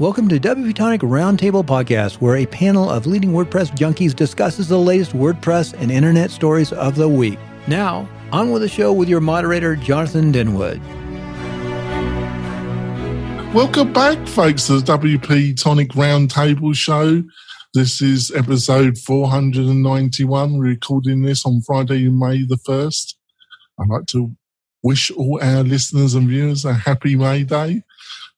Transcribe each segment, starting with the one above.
Welcome to WP Tonic Roundtable Podcast, where a panel of leading WordPress junkies discusses the latest WordPress and internet stories of the week. Now, on with the show with your moderator, Jonathan Denwood. Welcome back, folks, to the WP Tonic Roundtable Show. This is episode 491. We're recording this on Friday, May the 1st. I'd like to wish all our listeners and viewers a happy May Day.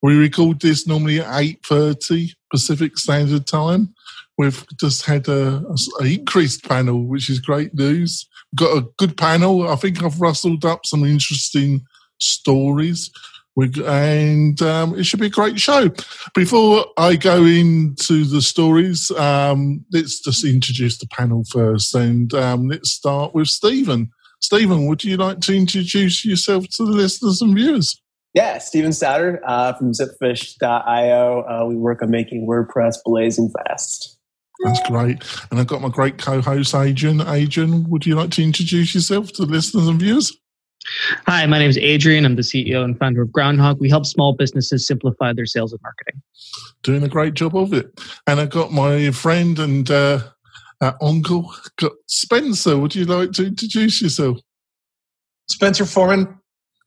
We record this normally at 8.30 Pacific Standard Time. We've just had a, a, increased panel, which is great news. We've got a good panel. I think I've rustled up some interesting stories. And um, it should be a great show. Before I go into the stories, um, let's just introduce the panel first. And um, let's start with Stephen. Stephen, would you like to introduce yourself to the listeners and viewers? Yeah, Stephen Souter uh, from zipfish.io. Uh, we work on making WordPress blazing fast. That's great. And I've got my great co host, Adrian. Adrian, would you like to introduce yourself to the listeners and viewers? Hi, my name is Adrian. I'm the CEO and founder of Groundhogg. We help small businesses simplify their sales and marketing. Doing a great job of it. And I've got my friend and uh, uh, uncle, Spencer. Would you like to introduce yourself? Spencer Forman,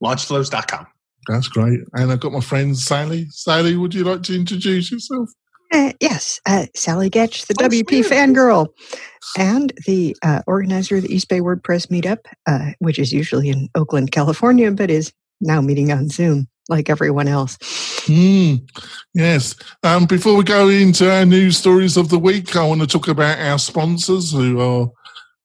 launchflows.com. That's great. And I've got my friend Sally. Sally, would you like to introduce yourself? Uh, yes, uh, Sally Goetsch, the oh, WP fangirl, and the uh, organizer of the East Bay WordPress meetup, uh, which is usually in Oakland, California, but is now meeting on Zoom like everyone else. Mm, yes. Um, before we go into our news stories of the week, I want to talk about our sponsors who are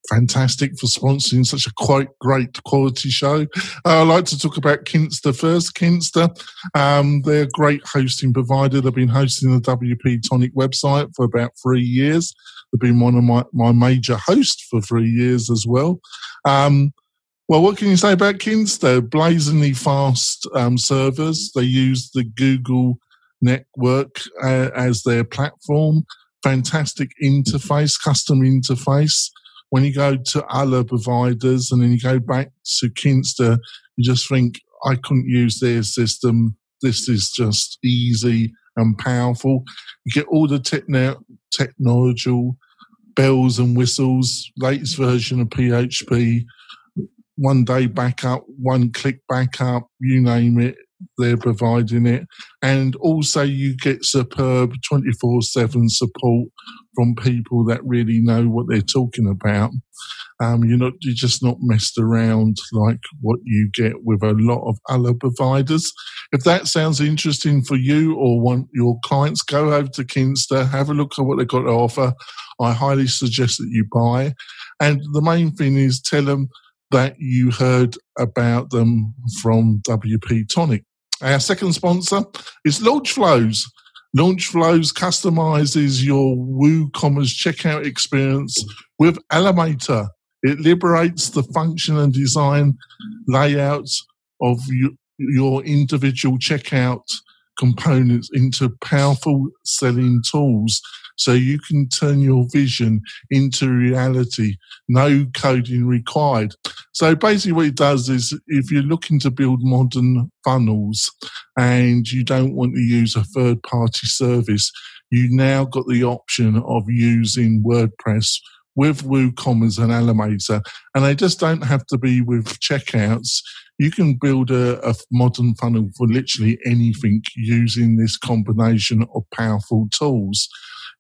fantastic for sponsoring such a quite great quality show. Uh, I'd like to talk about Kinsta first. Kinsta, um, they're a great hosting provider. They've been hosting the WP Tonic website for about three years. They've been one of my, my major hosts for three years as well. Um, well, what can you say about Kinsta? Blazingly fast um, servers. They use the Google network uh, as their platform. Fantastic interface, custom interface when you go to other providers and then you go back to Kinsta, you just think, I couldn't use their system. This is just easy and powerful. You get all the techno- technological bells and whistles, latest version of PHP, one day backup, one click backup, you name it they're providing it. And also, you get superb 24 7 support from people that really know what they're talking about. Um, you're not you're just not messed around like what you get with a lot of other providers. If that sounds interesting for you or want your clients, go over to Kinsta, have a look at what they've got to offer. I highly suggest that you buy. And the main thing is tell them that you heard about them from WP Tonic. Our second sponsor is Launchflows. Launchflows customizes your WooCommerce checkout experience with Elementor. It liberates the function and design layouts of your individual checkout components into powerful selling tools so you can turn your vision into reality. No coding required. So basically, what it does is if you're looking to build modern funnels and you don't want to use a third party service, you now got the option of using WordPress with WooCommerce and Elementor, and they just don't have to be with checkouts. You can build a, a, modern funnel for literally anything using this combination of powerful tools.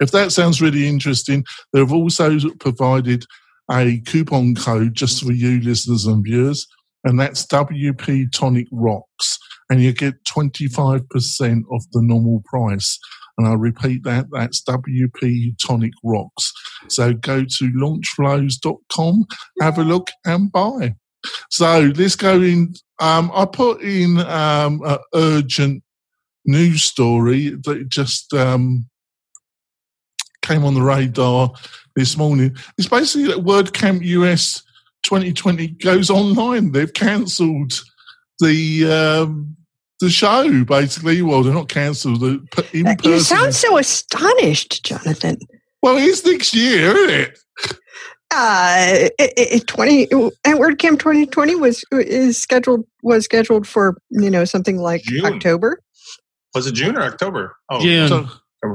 If that sounds really interesting, they've also provided a coupon code just for you listeners and viewers, and that's WP Tonic Rocks, and you get 25% off the normal price. And I'll repeat that, that's WP Tonic Rocks. So go to launchflows.com, have a look and buy. So let's go in. Um, I put in um, an urgent news story that just um, came on the radar this morning. It's basically that WordCamp US 2020 goes online. They've cancelled the um, the show. Basically, well, they're not cancelled. The in. You sound so astonished, Jonathan. Well, it's next year, isn't it? Uh, it, it, twenty at WordCamp 2020 was is scheduled was scheduled for you know something like June. October. Was it June or October? Oh, June. So,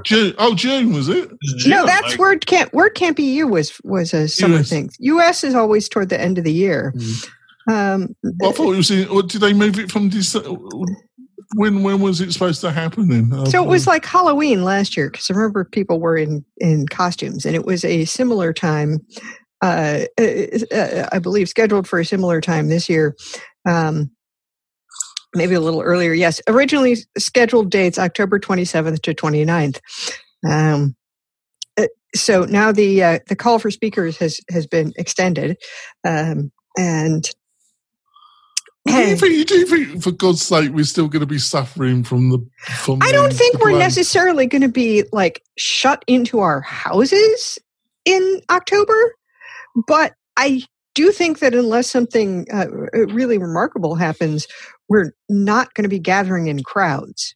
June. Oh, June was it? June, no, that's like, WordCamp. WordCamp EU was was a summer US. thing. US is always toward the end of the year. Mm. Um, well, I thought it was. In, or did they move it from December? When when was it supposed to happen then? So it was like Halloween last year because I remember people were in in costumes, and it was a similar time. Uh, uh, I believe scheduled for a similar time this year. Um, maybe a little earlier. Yes, originally scheduled dates October 27th to 29th. Um, uh, so now the uh, the call for speakers has has been extended, um, and do you, think, do you think, for God's sake, we're still going to be suffering from the? From I don't think we're necessarily going to be like shut into our houses in October, but I do think that unless something uh, really remarkable happens, we're not going to be gathering in crowds.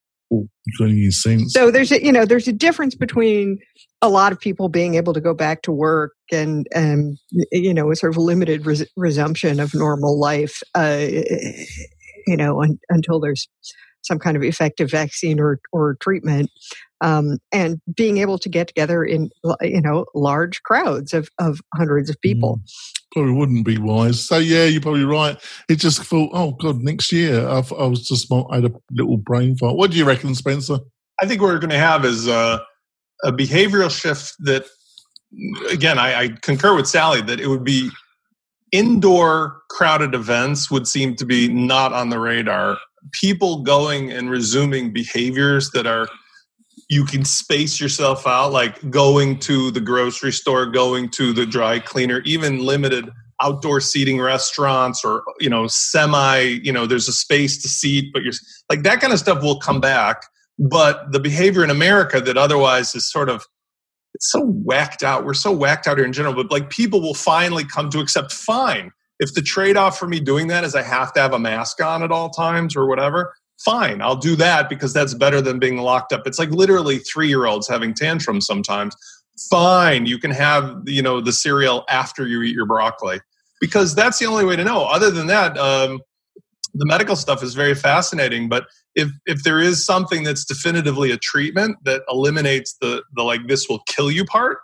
So there's a you know there's a difference between a lot of people being able to go back to work and and you know a sort of limited res- resumption of normal life, uh, you know un- until there's some kind of effective vaccine or or treatment, um, and being able to get together in you know large crowds of of hundreds of people. Mm probably wouldn't be wise. So yeah, you're probably right. It just thought, oh god, next year i I was just I had a little brain fart. What do you reckon, Spencer? I think what we're going to have is uh, a behavioral shift that, again, I, I concur with Sally that it would be indoor crowded events would seem to be not on the radar. People going and resuming behaviors that are you can space yourself out, like going to the grocery store, going to the dry cleaner, even limited outdoor seating restaurants or you know semi you know there's a space to seat but you're like that kind of stuff will come back. But the behavior in america that otherwise is sort of it's so whacked out. We're so whacked out here in general but like people will finally come to accept fine if the trade-off for me doing that is i have to have a mask on at all times or whatever fine i'll do that because that's better than being locked up. It's like literally three year olds having tantrums sometimes. Fine you can have you know the cereal after you eat your broccoli because that's the only way to know. Other than that um, the medical stuff is very fascinating but if if there is something that's definitively a treatment that eliminates the the like this will kill you part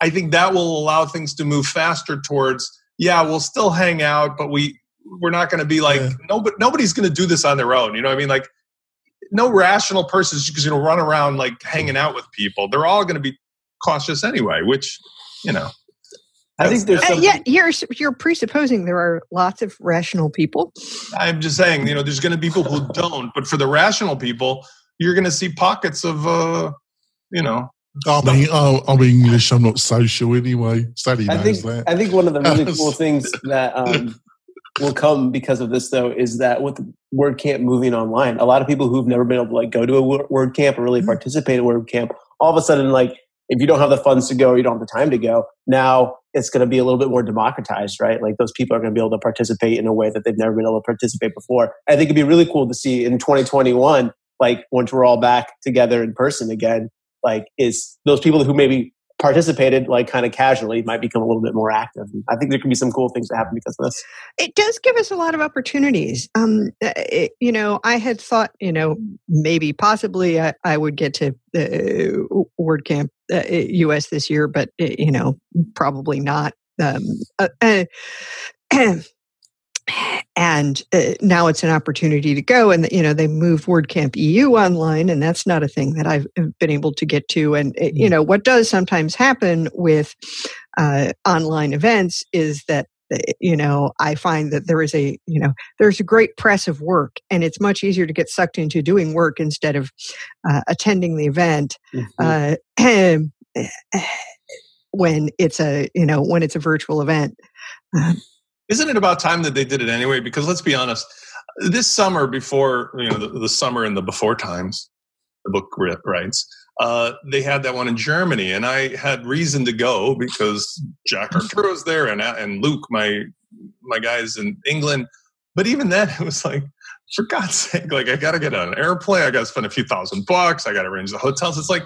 i think that will allow things to move faster towards yeah we'll still hang out but we we're not going to be like yeah. nobody nobody's going to do this on their own you know what i mean like no rational person is just going to run around like hanging out with people they're all going to be cautious anyway which you know I think there's uh, yeah you're you're presupposing there are lots of rational people. I'm just saying you know there's going to be people who don't, but for the rational people, you're going to see pockets of uh you know I mean, oh, I'm English. I'm not social anyway. Sally knows I think, that. I think one of the really cool things that um, will come because of this though is that with WordCamp moving online, a lot of people who've never been able to like go to a WordCamp or really mm-hmm. participate in WordCamp, all of a sudden like if you don't have the funds to go, you don't have the time to go. Now it's going to be a little bit more democratized, right? Like those people are going to be able to participate in a way that they've never been able to participate before. I think it'd be really cool to see in 2021, like once we're all back together in person again, like is those people who maybe participated like kind of casually might become a little bit more active. I think there can be some cool things that happen because of this. It does give us a lot of opportunities. Um, uh, it, you know, I had thought, you know, maybe possibly I, I would get to uh, WordCamp uh, US this year, but uh, you know, probably not. Um, uh, uh and uh, now it's an opportunity to go and you know they moved wordcamp eu online and that's not a thing that i've uh, been able to get to and uh, you mm. know what does sometimes happen with uh, online events is that uh, you know i find that there is a you know there's a great press of work and it's much easier to get sucked into doing work instead of uh, attending the event mm-hmm. when it's a you know when it's a virtual event isn't it about time that they did it anyway? Because let's be honest, this summer before you know the, the summer and the before times, the book writes. Uh, they had that one in Germany, and I had reason to go because Jack Arturo was there, and and Luke, my my guys in England. But even then, it was like, for God's sake, like I got to get on an airplane, I got to spend a few thousand bucks, I got to arrange the hotels. It's like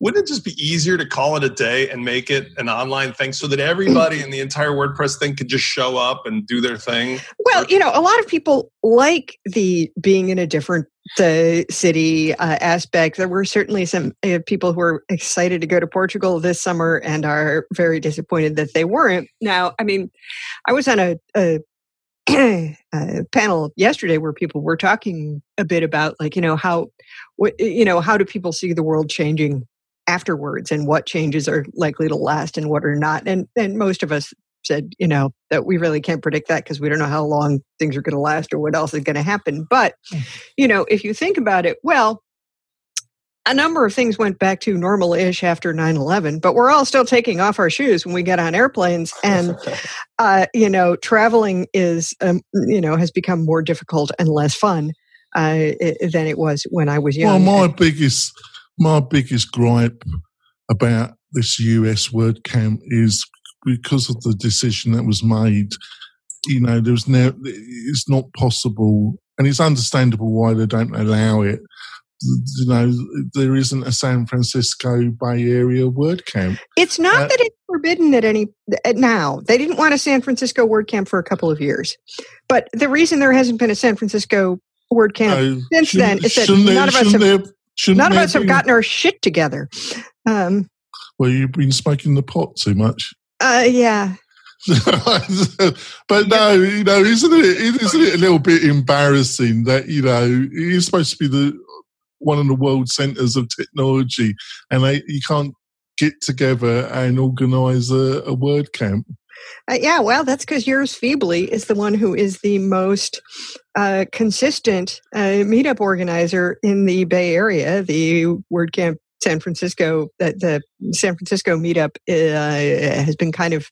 wouldn't it just be easier to call it a day and make it an online thing so that everybody in the entire WordPress thing could just show up and do their thing? Well, you know, a lot of people like the being in a different the city uh, aspect. There were certainly some uh, people who were excited to go to Portugal this summer and are very disappointed that they weren't. Now, I mean, I was on a, a, a panel yesterday where people were talking a bit about, like, you know, how, you know, how do people see the world changing afterwards and what changes are likely to last and what are not and and most of us said, you know, that we really can't predict that because we don't know how long things are going to last or what else is going to happen. But, mm. you know, if you think about it, well, a number of things went back to normal ish after 9 11, but we're all still taking off our shoes when we get on airplanes. And, uh, you know, traveling is, um, you know, has become more difficult and less fun uh, than it was when I was young. Well, my biggest, my biggest gripe about this US word WordCamp is because of the decision that was made, you know, there's no, it's not possible, and it's understandable why they don't allow it. You know, there isn't a San Francisco Bay Area WordCamp. It's not uh, that it's forbidden at any now. They didn't want a San Francisco WordCamp for a couple of years, but the reason there hasn't been a San Francisco WordCamp no, since then is that none of us have, none of us have gotten our shit together. Um, well, you've been smoking the pot too much. Uh, yeah. but no, you know, isn't it? Isn't it a little bit embarrassing that you know you're supposed to be the one of the world centers of technology, and they, you can't get together and organize a, a word camp? Uh, yeah, well, that's because yours feebly is the one who is the most uh, consistent uh, meetup organizer in the Bay Area. The WordCamp San Francisco, uh, the San Francisco meetup uh, has been kind of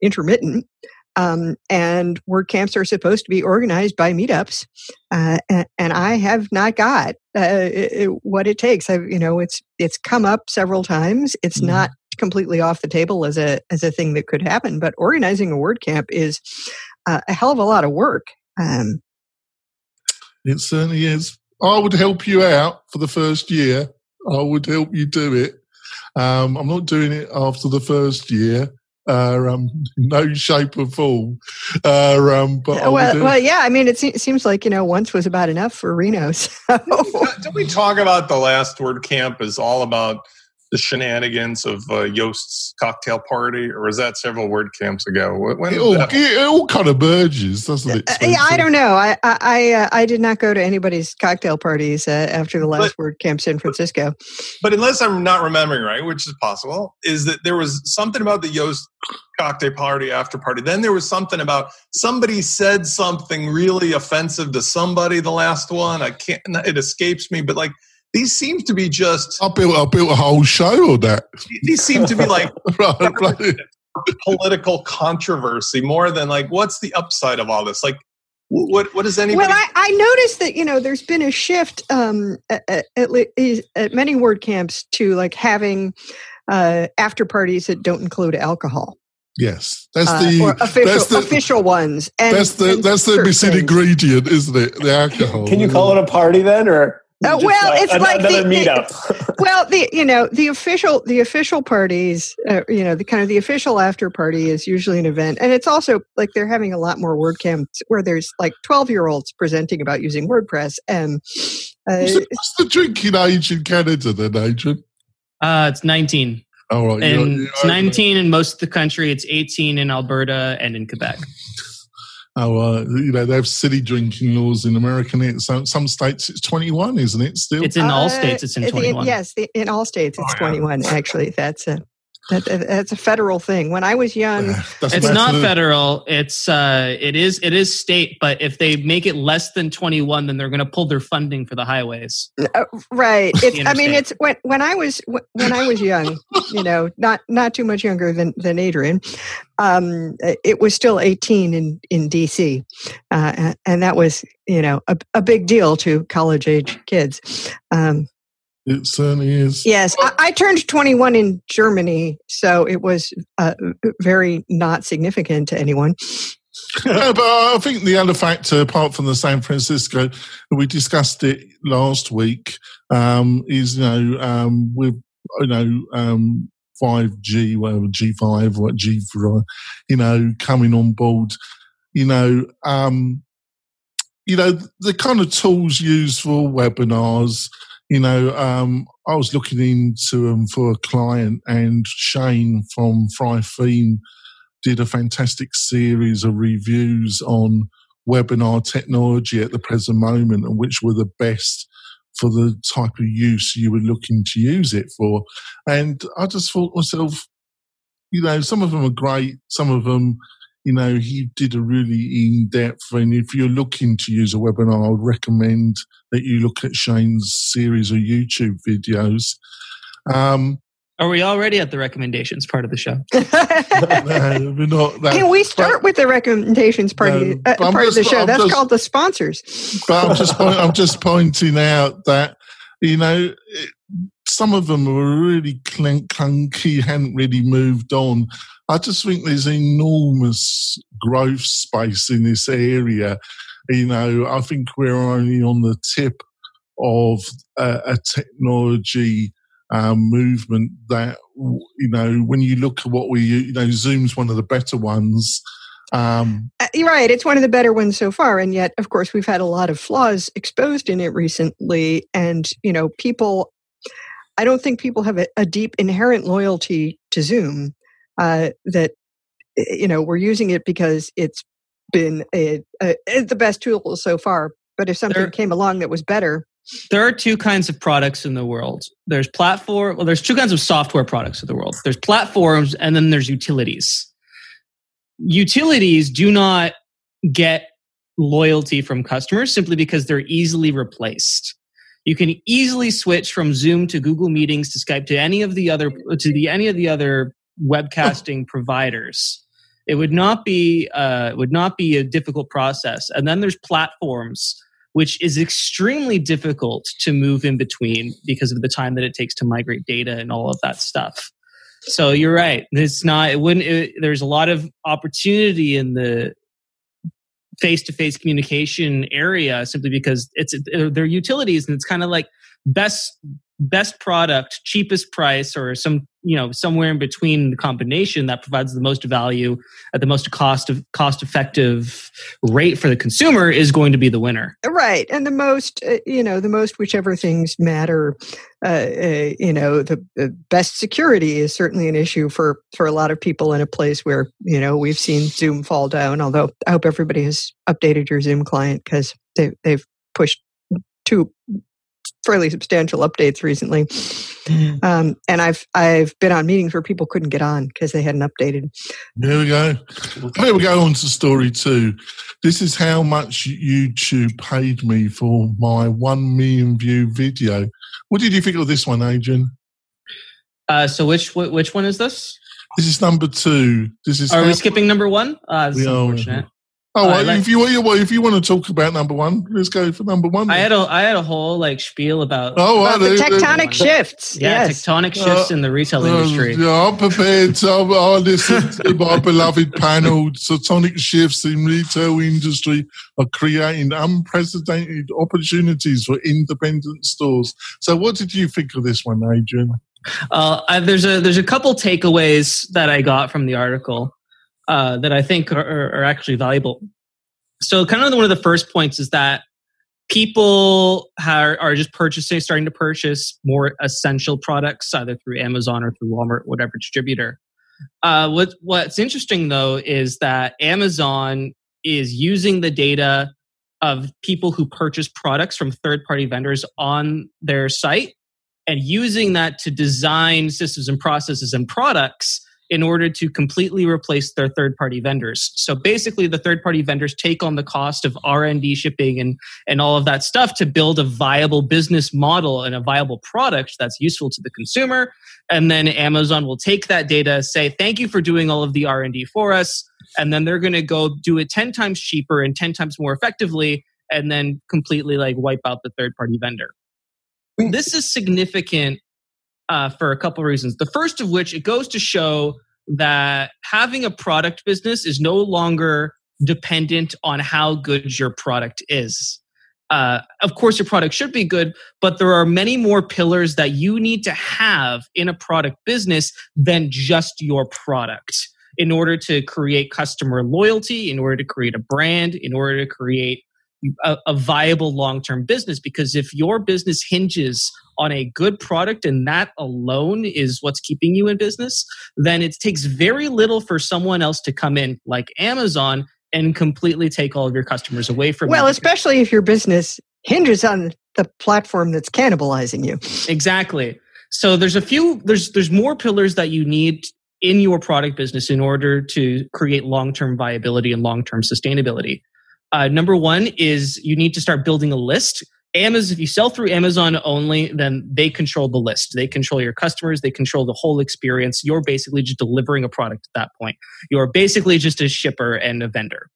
intermittent. Um, and WordCamps are supposed to be organized by meetups, uh, and, and, I have not got uh, it, what it takes. I've, you know, it's it's come up several times. It's mm. not completely off the table as a as a thing that could happen, but organizing a WordCamp is uh, a hell of a lot of work. Um, it certainly is. I would help you out for the first year. I would help you do it. Um, I'm not doing it after the first year. Uh, um, no shape or form. Uh, um, but well, well, yeah. I mean, it, se- seems like you know, once was about enough for Reno. So. Did we talk about the last word camp is all about the shenanigans of uh, Yoast's cocktail party, or was that several word camps ago? When it, all, it all kind of merges, doesn't it? Uh, yeah, I don't know. I I uh, I did not go to anybody's cocktail parties uh, after the last but, word camp San Francisco. But unless I'm not remembering right, which is possible, is that there was something about the Yoast cocktail party after party. Then there was something about somebody said something really offensive to somebody. The last one, I can't. It escapes me, but like these seem to be just. I built, I built a whole show on that. These seem to be like right, political controversy more than like, what's the upside of all this? Like, what what does anybody? Well, I, I noticed that you know there's been a shift um, at, at, at many word camps to like having uh, after parties that don't include alcohol. Yes, that's uh, the official that's the, official ones. And, that's the that's the missing ingredient, isn't it? The alcohol. Can you call it a party then, or uh, well, it's like the, meetup. The, well, the you know the official the official parties, uh, you know the kind of the official after party is usually an event, and it's also like they're having a lot more WordCamps where there's like twelve year olds presenting about using WordPress, and uh, what's, the, drinking age in Canada then, Adrian? Uh, it's nineteen. Oh, right. And you're, you're it's 19 in most of the country. It's 18 in Alberta and in Quebec. Oh, uh, you know, they have city drinking laws in America. And some, some states it's 21, isn't it? Still, it's in all uh, states. It's in 21. yes, in all states it's oh, 21. Actually, that's a that, that's a federal thing. When I was young, it's not federal. It's uh, it is it is state. But if they make it less than twenty one, then they're going to pull their funding for the highways. Uh, right. It's, I mean, it's when when I was when I was young. You know, not not too much younger than than Adrian. Um, it was still eighteen in in DC, uh, and that was you know a, a big deal to college age kids. Um, it certainly is. Yes, I, I, turned 21 in Germany, so it was uh, very not significant to anyone. but I think the other factor, apart from the San Francisco, we discussed it last week, um, is you know um, with you know um, 5G, whatever G5, what G4, you know, coming on board, you know, um, you know, the kind of tools used for webinars, you know, um, I was looking into them for a client, and Shane from Fry Theme did a fantastic series of reviews on webinar technology at the present moment and which were the best for the type of use you were looking to use it for. And I just thought myself, you know, some of them are great, some of them you know, he did a really in depth. And if you're looking to use a webinar, I would recommend that you look at Shane's series of YouTube videos. Um, Are we already at the recommendations part of the show? no, we're not. That, Can we start but, with the recommendations part, no, of, uh, part just, of the show? I'm That's just, called the sponsors. But I'm just, point, I'm just pointing out that you know. It, some of them were really clunky, hadn't really moved on. I just think there's enormous growth space in this area. You know, I think we're only on the tip of a, a technology um, movement that, you know, when you look at what we, you know, Zoom's one of the better ones. Um, uh, you're right. It's one of the better ones so far. And yet, of course, we've had a lot of flaws exposed in it recently. And, you know, people, I don't think people have a, a deep inherent loyalty to Zoom uh, that eh, you know we're using it because it's been a, a, the best tool so far. But if something there, came along that was better, there are two kinds of products in the world. There's platform. Well, there's two kinds of software products in the world. There's platforms, and then there's utilities. Utilities do not get loyalty from customers simply because they're easily replaced. You can easily switch from Zoom to Google Meetings to Skype to any of the other to the any of the other webcasting providers. It would not be uh, would not be a difficult process. And then there's platforms, which is extremely difficult to move in between because of the time that it takes to migrate data and all of that stuff. So you're right. It's not. It wouldn't. It, there's a lot of opportunity in the face-to-face communication area simply because it's they're utilities and it's kind of like best best product, cheapest price, or some you know somewhere in between the combination that provides the most value at the most cost of cost effective rate for the consumer is going to be the winner. Right, and the most uh, you know the most whichever things matter. Uh, uh, you know the, best security is certainly an issue for for a lot of people in a place where you know we've seen Zoom fall down. Although I hope everybody has updated your Zoom client because they they've pushed two fairly substantial updates recently. Mm. Um, and I've I've been on meetings where people couldn't get on because they hadn't updated. There we go. Here we go on to story two. This is how much YouTube paid me for my one million view video. What did you think of this one, Adrian? Uh, so which which one is this? This is number two. This is. Are we skipping number one? Uh, that's unfortunate. Oh, well, like, if you well, if you want to talk about number one, let's go for number one. Then. I had a I had a whole like spiel about oh about the tectonic shifts. Yeah, yes. tectonic shifts uh, in the retail uh, industry. Yeah, I'm prepared. to I listen to my beloved panel. Tectonic shifts in retail industry are creating unprecedented opportunities for independent stores. So, what did you think of this one, Adrian? Uh, I, there's a there's a couple takeaways that I got from the article uh, that I think are, are actually valuable. So, kind of one of the first points is that people are, are just purchasing, starting to purchase more essential products either through Amazon or through Walmart, whatever distributor. Uh, what, what's interesting though is that Amazon is using the data of people who purchase products from third party vendors on their site and using that to design systems and processes and products in order to completely replace their third party vendors. So basically the third party vendors take on the cost of r&d shipping and, and all of that stuff to build a viable business model and a viable product that's useful to the consumer. And then amazon will take that data say thank you for doing all of the r&d for us and then they're going to go do it 10 times cheaper and 10 times more effectively and then completely like wipe out the third party vendor this is significant uh, for a couple of reasons. The first of which, it goes to show that having a product business is no longer dependent on how good your product is. Uh, of course, your product should be good, but there are many more pillars that you need to have in a product business than just your product in order to create customer loyalty, in order to create a brand, in order to create a, a viable long term business because if your business hinges on a good product and that alone is what's keeping you in business, then it takes very little for someone else to come in, like Amazon, and completely take all of your customers away from well, you. Well, especially if your business hinges on the platform that's cannibalizing you. Exactly. So there's a few there's there's more pillars that you need in your product business in order to create long-term viability and long-term sustainability. Uh, number one is you need to start building a list. Amazon, if you sell through Amazon only, then they control the list. They control your customers. They control the whole experience. You're basically just delivering a product at that point. You're basically just a shipper and a vendor.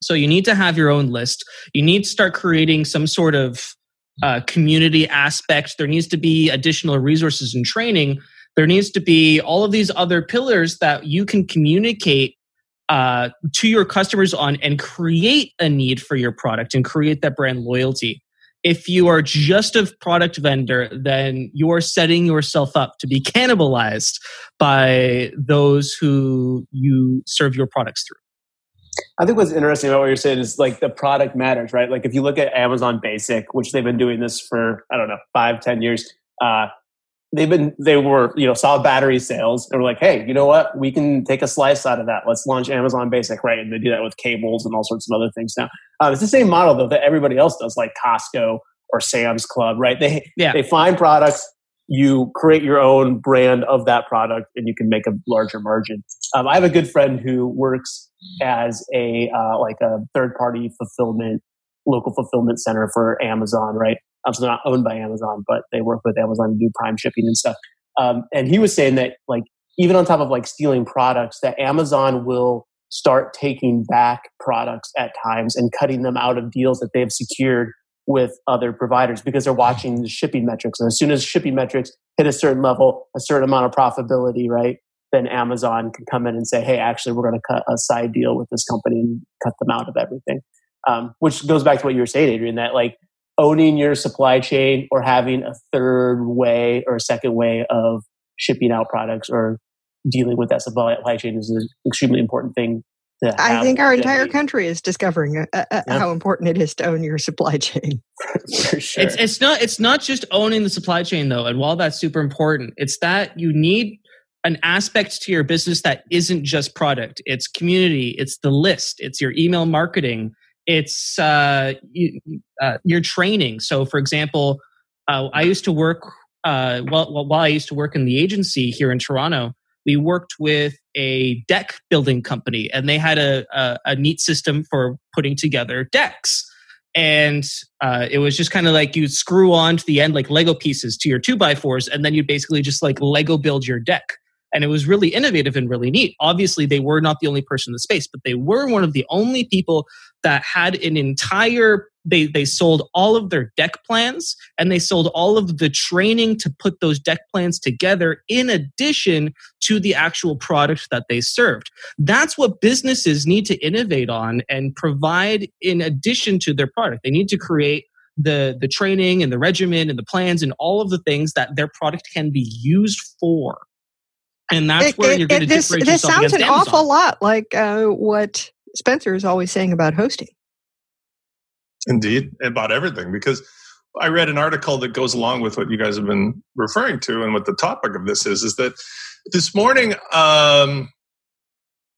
So you need to have your own list. You need to start creating some sort of uh, community aspect. There needs to be additional resources and training. There needs to be all of these other pillars that you can communicate uh, to your customers on and create a need for your product and create that brand loyalty. If you are just a product vendor, then you're setting yourself up to be cannibalized by those who you serve your products through. I think what's interesting about what you're saying is like the product matters, right? Like if you look at Amazon Basic, which they've been doing this for I don't know five, ten years, uh, they've been they were you know saw battery sales and were like, hey, you know what? We can take a slice out of that. Let's launch Amazon Basic, right? And they do that with cables and all sorts of other things now. Uh, it's the same model though that everybody else does, like Costco or Sam's Club, right? They Yeah. they find products. You create your own brand of that product, and you can make a larger margin. Um, I have a good friend who works as a uh, like a third party fulfillment local fulfillment center for Amazon, right? So they're not owned by Amazon, but they work with Amazon to do Prime shipping and stuff. Um, and he was saying that like even on top of like stealing products, that Amazon will start taking back products at times and cutting them out of deals that they've secured with other providers because they're watching the shipping metrics. And as soon as shipping metrics hit a certain level, a certain amount of profitability, right? Then Amazon can come in and say, hey, actually, we're going to cut a side deal with this company and cut them out of everything. Um, which goes back to what you were saying, Adrian, that like owning your supply chain or having a third way or a second way of shipping out products or dealing with that supply chain is an extremely important thing to I think our entire country is discovering uh, uh, Yeah. how important it is to own your supply chain. for sure. It's it's not it's not just owning the supply chain though, and while that's super important, it's that you need an aspect to your business that isn't just product. It's community. It's the list. It's your email marketing. It's uh, you, uh, your training. So, for example, uh, I used to work uh, while, while I used to work in the agency here in Toronto. We worked with a deck building company, and they had a, a, a neat system for putting together decks and uh, it was just kind of like you'd screw on to the end like lego pieces to your two by fours and then you'd basically just like lego build your deck and it was really innovative and really neat. Obviously they were not the only person in the space but they were one of the only people that had an entire they they sold all of their deck plans and they sold all of the training to put those deck plans together in addition to the actual product that they served. That's what businesses need to innovate on and provide in addition to their product. They need to create the the training and the regimen and the plans and all of the things that their product can be used for and that's It- where it- you're going to it- this, differentiate this yourself sounds an Amazon. awful lot like uh, what Spencer is always saying about hosting. Indeed, about everything. Because I read an article that goes along with what you guys have been referring to, and what the topic of this is, is that this morning, um,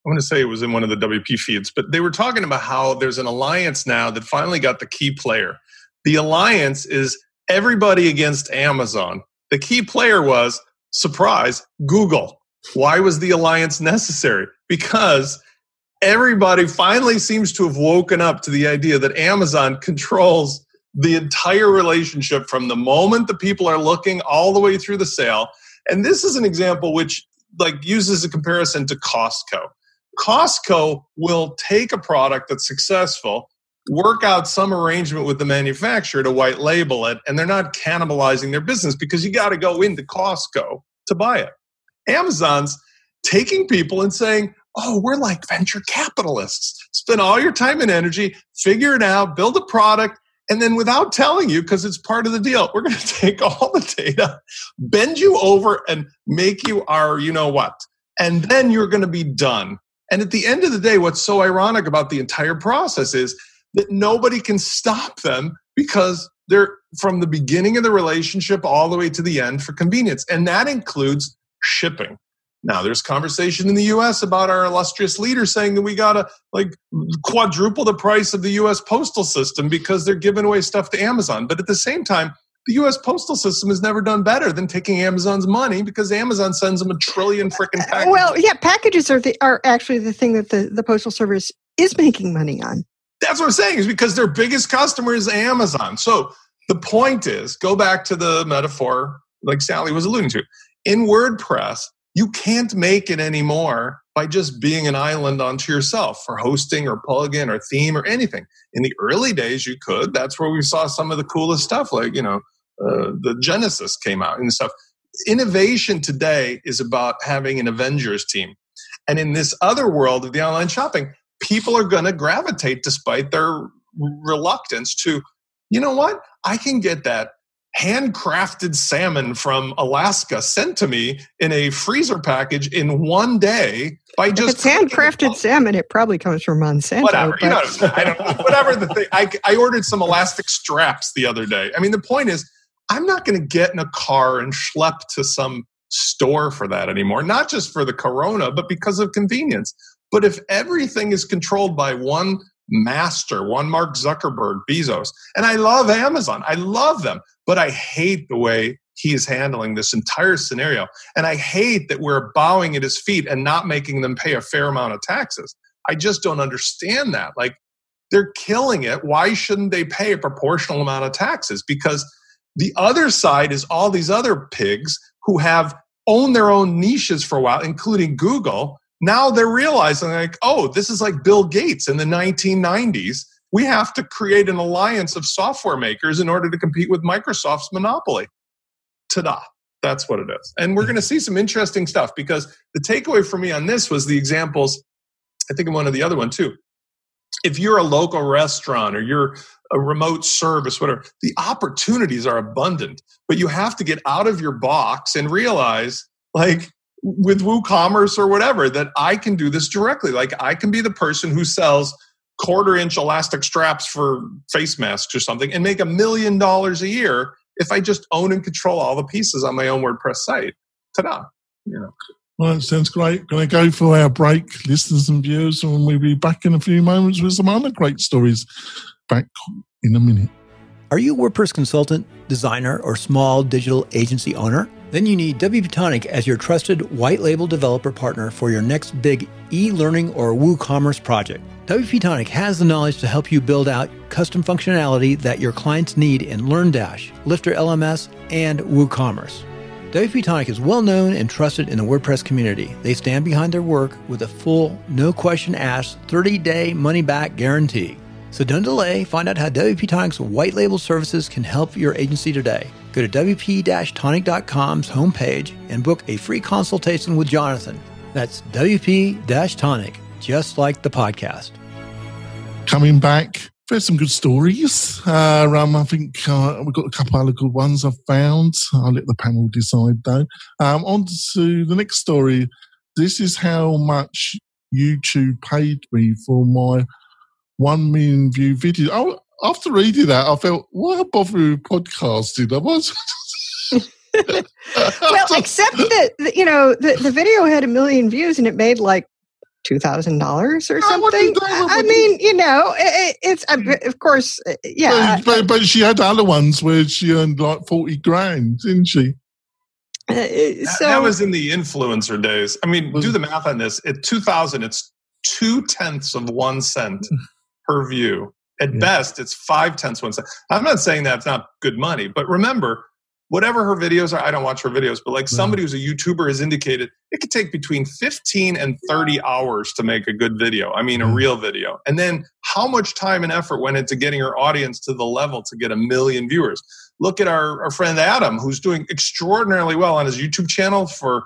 I want to say it was in one of the WP feeds, but they were talking about how there's an alliance now that finally got the key player. The alliance is everybody against Amazon. The key player was, surprise, Google. Why was the alliance necessary? Because everybody finally seems to have woken up to the idea that Amazon controls the entire relationship from the moment the people are looking all the way through the sale. And this is an example which like uses a comparison to Costco. Costco will take a product that's successful, work out some arrangement with the manufacturer to white label it, and they're not cannibalizing their business because you got to go into Costco to buy it. Amazon's taking people and saying, oh, we're like venture capitalists. Spend all your time and energy, figure it out, build a product, and then without telling you, because it's part of the deal, we're going to take all the data, bend you over, and make you our you know what. And then you're going to be done. And at the end of the day, what's so ironic about the entire process is that nobody can stop them because they're from the beginning of the relationship all the way to the end for convenience. And that includes shipping. Now, there's conversation in the US about our illustrious leader saying that we got to like quadruple the price of the US postal system because they're giving away stuff to Amazon. But at the same time, the US postal system has never done better than taking Amazon's money because Amazon sends them a trillion freaking uh, packages. Well, yeah, packages are the, are actually the thing that the, the postal service is making money on. That's what I'm saying is because their biggest customer is Amazon. So the point is, go back to the metaphor like Sally was alluding to. In WordPress, you can't make it anymore by just being an island unto yourself for hosting or plugin or theme or anything. In the early days, you could. That's where we saw some of the coolest stuff, like, you know, uh, the Genesis came out and stuff. Innovation today is about having an Avengers team. And in this other world of the online shopping, people are going to gravitate despite their reluctance to, you know what? I can get that handcrafted salmon from Alaska sent to me in a freezer package in one day by just. If it's handcrafted salmon, it probably comes from Monsanto. Whatever, you know, I don't whatever the thing. I, I ordered some elastic straps the other day. I mean, the point is, I'm not going to get in a car and schlep to some store for that anymore. Not just for the corona, but because of convenience. But if everything is controlled by one master, one Mark Zuckerberg, Bezos, and I love Amazon, I love them, but I hate the way he is handling this entire scenario. And I hate that we're bowing at his feet and not making them pay a fair amount of taxes. I just don't understand that. Like, they're killing it. Why shouldn't they pay a proportional amount of taxes? Because the other side is all these other pigs who have owned their own niches for a while, including Google. Now they're realizing, like, oh, this is like Bill Gates in the 1990s we have to create an alliance of software makers in order to compete with Microsoft's monopoly. Ta da. That's what it is. And we're going to see some interesting stuff because the takeaway for me on this was the examples. I think in one of the other one too. If you're a local restaurant or you're a remote service, whatever, the opportunities are abundant, but you have to get out of your box and realize, like with WooCommerce or whatever, that I can do this directly. Like I can be the person who sells quarter inch elastic straps for face masks or something and make a million dollars a year if I just own and control all the pieces on my own WordPress site. Ta-da! You know. Well, sounds great. Going to go for our break, listeners and viewers, and we'll be back in a few moments with some other great stories. Back in a minute. Are you a WordPress consultant, designer, or small digital agency owner? Then you need WP Tonic as your trusted white label developer partner for your next big e learning or WooCommerce project. WP Tonic has the knowledge to help you build out custom functionality that your clients need in LearnDash, Lifter LMS, and WooCommerce. WP Tonic is well known and trusted in the WordPress community. They stand behind their work with a full, no question asked 30 day money back guarantee. So don't delay. Find out how WP Tonic's white label services can help your agency today. Go to WP-Tonic.com's homepage and book a free consultation with Jonathan. That's WP-Tonic, just like the podcast coming back. There's some good stories. Uh, um, I think uh, we've got a couple other good ones I've found. I'll let the panel decide though. Um, on to the next story. This is how much YouTube paid me for my one million view video. Oh, after reading that, I felt, why bother with podcasting? I was. well, except that you know the, the video had a million views and it made like two thousand dollars or something. I mean, you know, it, it's of course, uh, yeah. But, but, but, she had other ones where she earned like forty grand, didn't she? Uh, so, that, was in the influencer days. I mean, do the math on this. At two thousand, it's two tenths of one cent per view. At yeah. best, it's five tenths one cent. I'm not saying that's not good money, but remember, whatever her videos are, I don't watch her videos, but like somebody who's a YouTuber has indicated, it could take between 15 and 30 hours to make a good video. I mean, a mm. real video. And then how much time and effort went into getting her audience to the level to get a million viewers? Look at our, our friend Adam, who's doing extraordinarily well on his YouTube channel for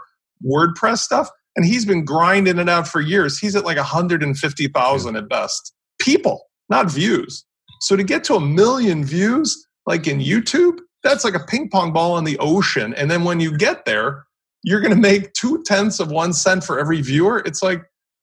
WordPress stuff. And he's been grinding it out for years. He's at like 150,000 at best. People, not views. So to get to a million views, like in YouTube, that's like a ping pong ball in the ocean. And then when you get there, you're going to make two tenths of one cent for every viewer. It's like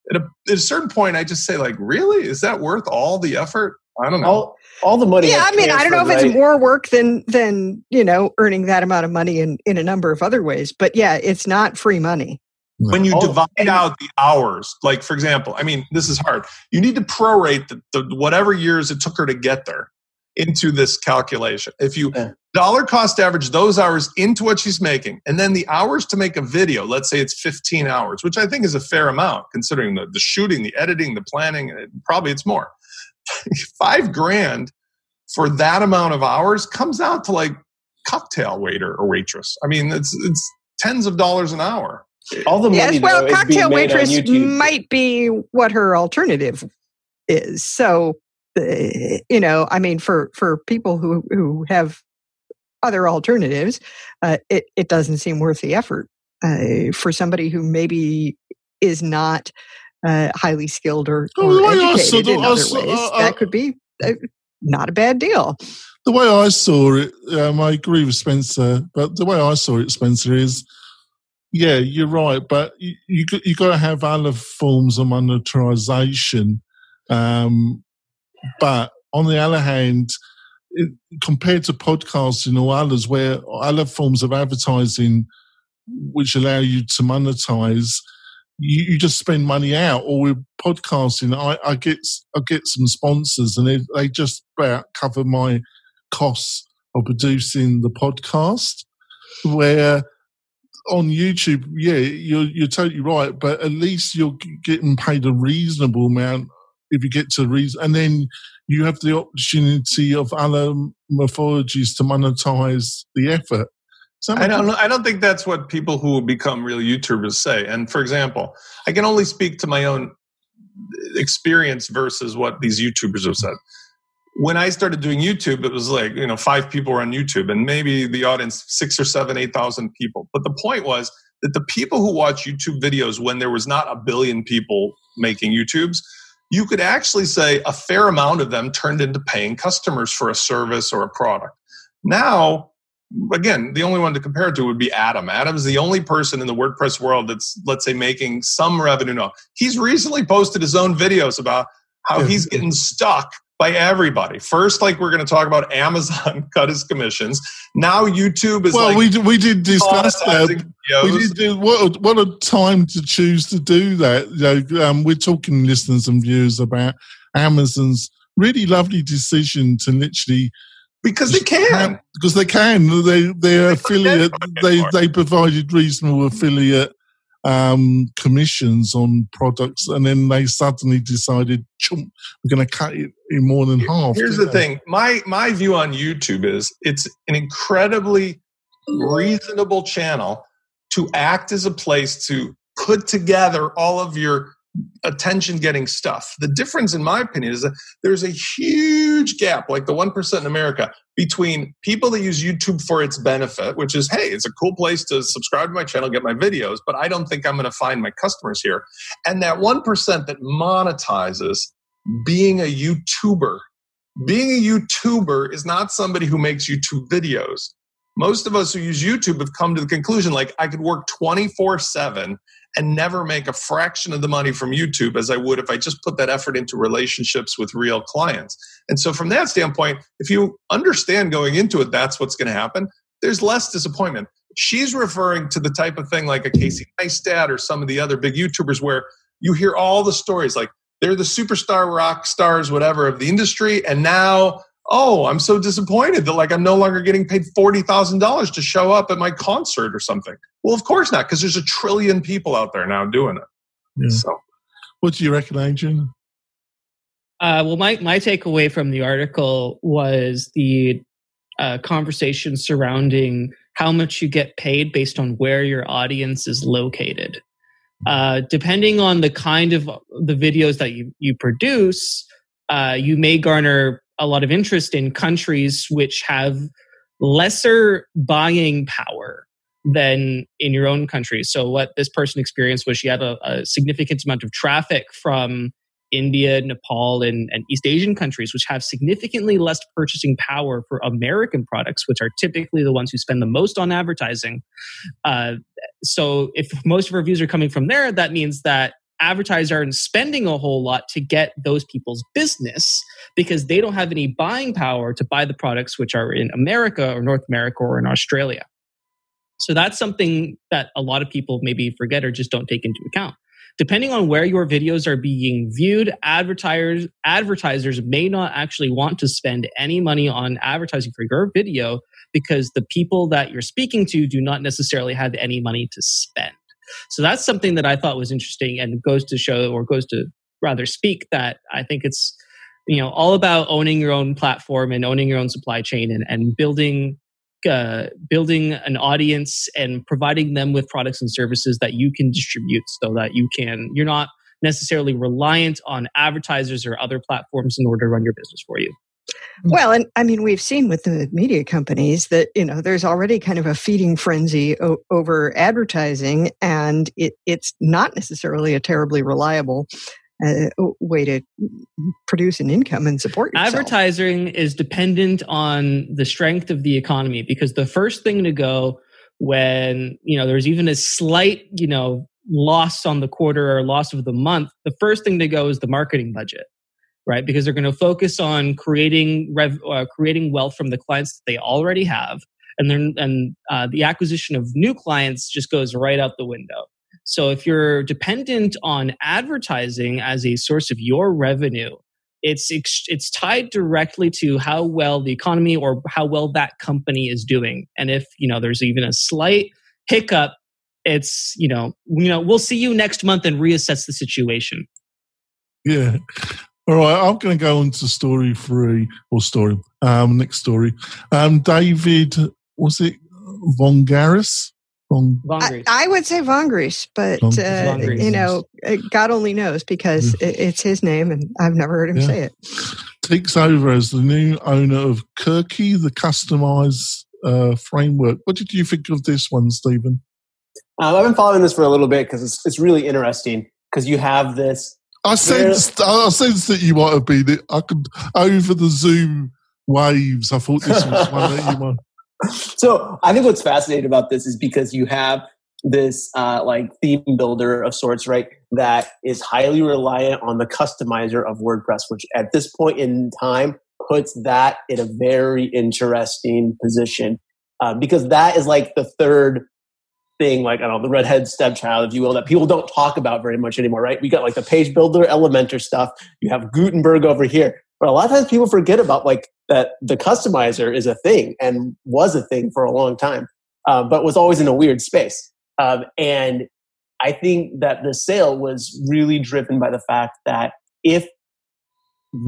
at a, at a, certain point, I just say, like, really, is that worth all the effort? I don't know. All, all the money. Yeah, I mean, I don't know if transferred, it's more work than than you know earning that amount of money in in a number of other ways. But yeah, it's not free money. When you Oh, divide and- out the hours, like for example, I mean, this is hard. You need to prorate the, the whatever years it took her to get there into this calculation. If you Yeah. dollar cost average those hours into what she's making, and then the hours to make a video, let's say it's 15 hours, which I think is a fair amount considering the, the shooting, the editing, the planning, it- probably it's more. Five grand for that amount of hours comes out to like cocktail waiter or waitress. I mean, it's it's tens of dollars an hour. All the money. Yes, well, though, is cocktail being made on waitress YouTube. might be what her alternative is. So, uh, you know, I mean, for for people who who have other alternatives, uh, it it doesn't seem worth the effort uh, for somebody who maybe is not uh, highly skilled or, or the educated saw in other saw- ways. uh, that could be uh, not a bad deal. the way I saw it, um, I agree with Spencer, but the way I saw it, Spencer, is yeah, you're right, but you you, got- you got to have other forms of monetization. Um, but on the other hand, it, compared to podcasting or others, where other forms of advertising which allow you to monetize, you, you just spend money out. Or with podcasting, I, I get I get some sponsors, and they, they just about cover my costs of producing the podcast. Where on YouTube, yeah, you're you're totally right, but at least you're getting paid a reasonable amount if you get to reason, and then you have the opportunity of other mythologies to monetize the effort. I don't. I don't think that's what people who become real YouTubers say. And for example, I can only speak to my own uh, experience versus what these YouTubers have said. When I started doing YouTube, it was like, you know, five people were on YouTube and maybe the audience, six or seven, 8,000 people. But the point was that the people who watch YouTube videos when there was not a billion people making YouTubes, you could actually say a fair amount of them turned into paying customers for a service or a product. Now, again, the only one to compare it to would be Adam. Adam's the only person in the WordPress world that's, let's say, making some revenue now. He's recently posted his own videos about how Yeah. he's getting stuck by everybody. First, like we're going to talk about Amazon cut his commissions. Now YouTube is well, like we did, we did discuss that. We did do, what, a, what a time to choose to do that. You know, um, we're talking listeners and viewers about Amazon's really lovely decision to literally because they can. because they can they they're affiliate they they provided reasonable affiliate um, commissions on products, and then they suddenly decided, "Chump, we're going to cut it in more than half. Here's the they? thing. My my view on YouTube is it's an incredibly reasonable channel to act as a place to put together all of your attention getting stuff. The difference in my opinion is that there's a huge gap like the 1% in America between people that use YouTube for its benefit, which is hey, it's a cool place to subscribe to my channel, get my videos, but I don't think I'm going to find my customers here. And that 1% that monetizes being a YouTuber being a YouTuber is not somebody who makes YouTube videos. Most of us who use YouTube have come to the conclusion like I could work 24 7 and never make a fraction of the money from YouTube as I would if I just put that effort into relationships with real clients. And so, from that standpoint, if you understand going into it, that's what's going to happen, there's less disappointment. She's referring to the type of thing like a Casey Neistat or some of the other big YouTubers where you hear all the stories like, they're the superstar rock stars whatever of the industry and now oh i'm so disappointed that like i'm no longer getting paid $40000 to show up at my concert or something well of course not because there's a trillion people out there now doing it Yeah. so What do you recommend, Adrian? Uh, well, my, my takeaway from the article was the uh, conversation surrounding how much you get paid based on where your audience is located. Uh, depending on the kind of the videos that you, you produce, uh, you may garner a lot of interest in countries which have lesser buying power than in your own country. So, what this person experienced was she had a, a significant amount of traffic from India, Nepal, and, and East Asian countries, which have significantly less purchasing power for American products, which are typically the ones who spend the most on advertising. Uh, so, if most of our views are coming from there, that means that advertisers aren't spending a whole lot to get those people's business because they don't have any buying power to buy the products which are in America or North America or in Australia. So that's something that a lot of people maybe forget or just don't take into account. Depending on where your videos are being viewed, advertisers advertisers may not actually want to spend any money on advertising for your video because the people that you're speaking to do not necessarily have any money to spend. So that's something that I thought was interesting and goes to show or goes to rather speak that I think it's you know all about owning your own platform and owning your own supply chain and, and building uh, building an audience and providing them with products and services that you can distribute so that you can you're not necessarily reliant on advertisers or other platforms in order to run your business for you well and i mean we've seen with the media companies that you know there's already kind of a feeding frenzy o- over advertising and it, it's not necessarily a terribly reliable uh, way to produce an income and support yourself. Advertising is dependent on the strength of the economy because the first thing to go when you know there's even a slight you know loss on the quarter or loss of the month, the first thing to go is the marketing budget, right? Because they're going to focus on creating rev, uh, creating wealth from the clients that they already have, and then and uh, the acquisition of new clients just goes right out the window. So if you're dependent on advertising as a source of your revenue, it's it's tied directly to how well the economy or how well that company is doing. And if, you know, there's even a slight hiccup, it's, you know, you know, we'll see you next month and reassess the situation. Yeah. All right, I'm going to go on to story three or story. Um, next story. Um, David, was it Von Garis? Von, I, I, would say Von Vongries, but uh, you know, uh, God only knows because yeah. it's his name, and I've never heard him yeah. say it. Takes over as the new owner of Kirki, the customized uh, framework. What did you think of this one, Stephen? Um, I've been following this for a little bit because it's, it's really interesting because you have this. I sensed, I sensed that you might have been it. I could over the Zoom waves. I thought this was one that you might so I think what's fascinating about this is because you have this uh, like theme builder of sorts, right? That is highly reliant on the customizer of WordPress, which at this point in time puts that in a very interesting position uh, because that is like the third thing, like I don't know, the redhead stepchild, if you will, that people don't talk about very much anymore, right? We got like the page builder, Elementor stuff. You have Gutenberg over here. But a lot of times people forget about like that the customizer is a thing and was a thing for a long time, um, but was always in a weird space. Um, and I think that the sale was really driven by the fact that if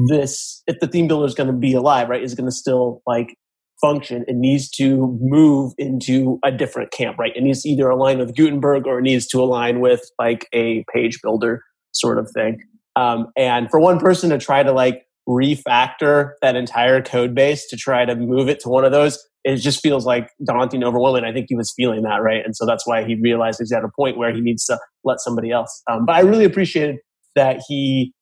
this, if the theme builder is going to be alive, right, is going to still like function, it needs to move into a different camp, right? It needs to either align with Gutenberg or it needs to align with like a page builder sort of thing. Um, and for one person to try to like refactor that entire code base to try to move it to one of those it just feels like daunting overwhelming i think he was feeling that right and so that's why he realized he's at a point where he needs to let somebody else um, but i really appreciated that he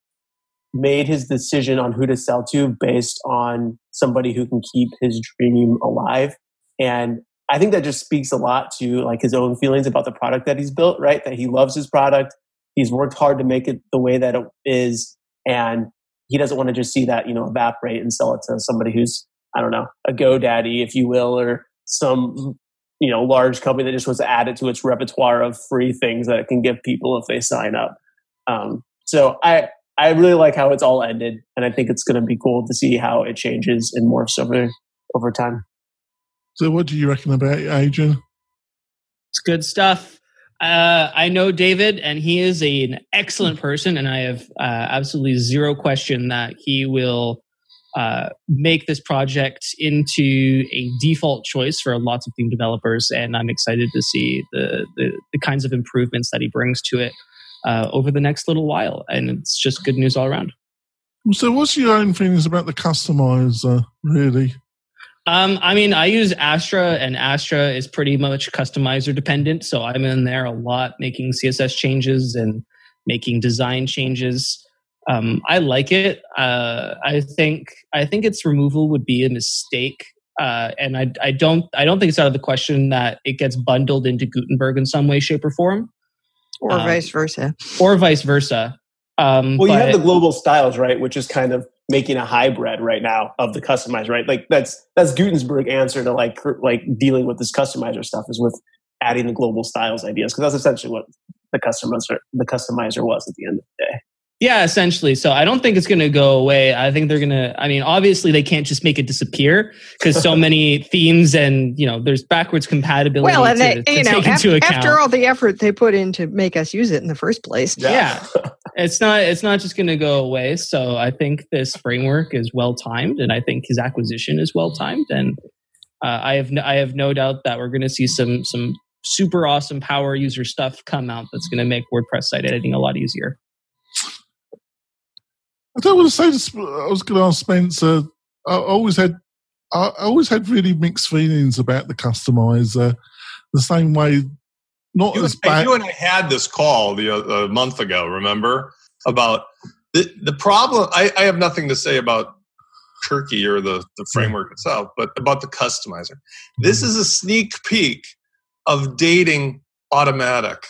made his decision on who to sell to based on somebody who can keep his dream alive. And i think that just speaks a lot to like his own feelings about the product that he's built right? That he loves his product. He's worked hard to make it the way that it is. And he doesn't want to just see that you know evaporate and sell it to somebody who's I don't know a GoDaddy, if you will, or some you know large company that just wants to add it to its repertoire of free things that it can give people if they sign up. Um, so I I really like how it's all ended, and I think it's going to be cool to see how it changes and morphs over over time. So, what do you reckon about it, Adrian? It's good stuff. Uh, I know David, and he is a, an excellent person, and I have uh, absolutely zero question that he will uh, make this project into a default choice for lots of theme developers. And I'm excited to see the the, the kinds of improvements that he brings to it uh, over the next little while. And it's just good news all around. So, what's your own feelings about the customizer, really? Um, I mean, I use Astra, and Astra is pretty much customizer dependent. So I'm in there a lot, making CSS changes and making design changes. Um, I like it. Uh, I think I think its removal would be a mistake, uh, and I, I don't I don't think it's out of the question that it gets bundled into Gutenberg in some way, shape, or form. Or Um, vice versa. or vice versa. Um, Well, you have the global styles, right, which is kind of making a hybrid right now of the customized, right? Like that's that's Gutenberg answer to like like dealing with this customizer stuff is with adding the global styles ideas because that's essentially what the customizer the customizer was at the end of the day. Yeah, essentially. So I don't think it's going to go away. I think they're going to. I mean, obviously they can't just make it disappear because so many themes and you know there's backwards compatibility Well, and to, they, to you know, take af- account. after all the effort they put in to make us use it in the first place. Yeah. it's not it's not just going to go away. So I think this framework is well timed, and I think his acquisition is well timed, and uh, I have no, I have no doubt that we're going to see some some super awesome power user stuff come out that's going to make WordPress site editing a lot easier. I don't want to say this. I was going to ask Spencer. I always had, I always had really mixed feelings about the customizer. The same way, not You, as and- bad. you and I had this call the uh, a month ago. Remember about the the problem? I, I have nothing to say about Kirki or the the framework itself, but about the customizer. Mm-hmm. This is a sneak peek of dating Automattic.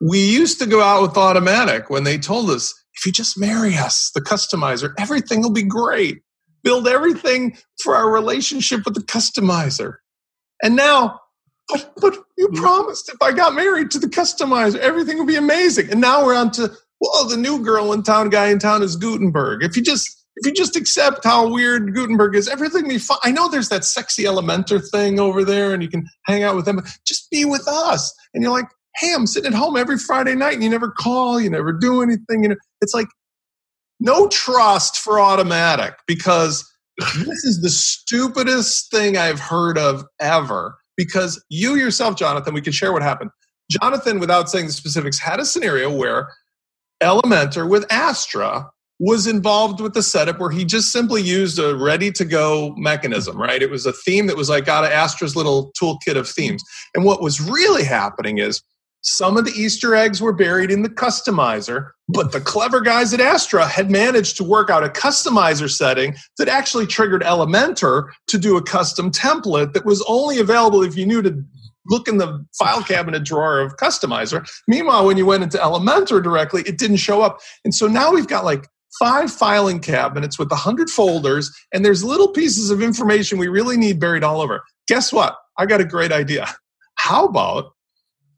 We used to go out with Automattic when they told us if you just marry us, the customizer, everything will be great. Build everything for our relationship with the customizer. And now but but you mm-hmm. promised if I got married to the customizer, everything would be amazing. And now we're on to well, the new girl in town, guy in town is Gutenberg. If you just if you just accept how weird Gutenberg is, everything will be fine. I know there's that sexy Elementor thing over there, and you can hang out with them. Just be with us. And you're like, hey, I'm sitting at home every Friday night, and you never call, you never do anything. You know, it's like no trust for Automattic because this is the stupidest thing I've heard of ever. Because you yourself, Jonathan, we can share what happened. Jonathan, without saying the specifics, had a scenario where Elementor with Astra was involved with the setup where he just simply used a ready to go mechanism, right? It was a theme that was like out of Astra's little toolkit of themes. And what was really happening is some of the Easter eggs were buried in the customizer, but the clever guys at Astra had managed to work out a customizer setting that actually triggered Elementor to do a custom template that was only available if you knew to look in the file cabinet drawer of customizer. Meanwhile, when you went into Elementor directly, it didn't show up. And so now we've got like five filing cabinets with 100 folders, and there's little pieces of information we really need buried all over. Guess what? I got a great idea. How about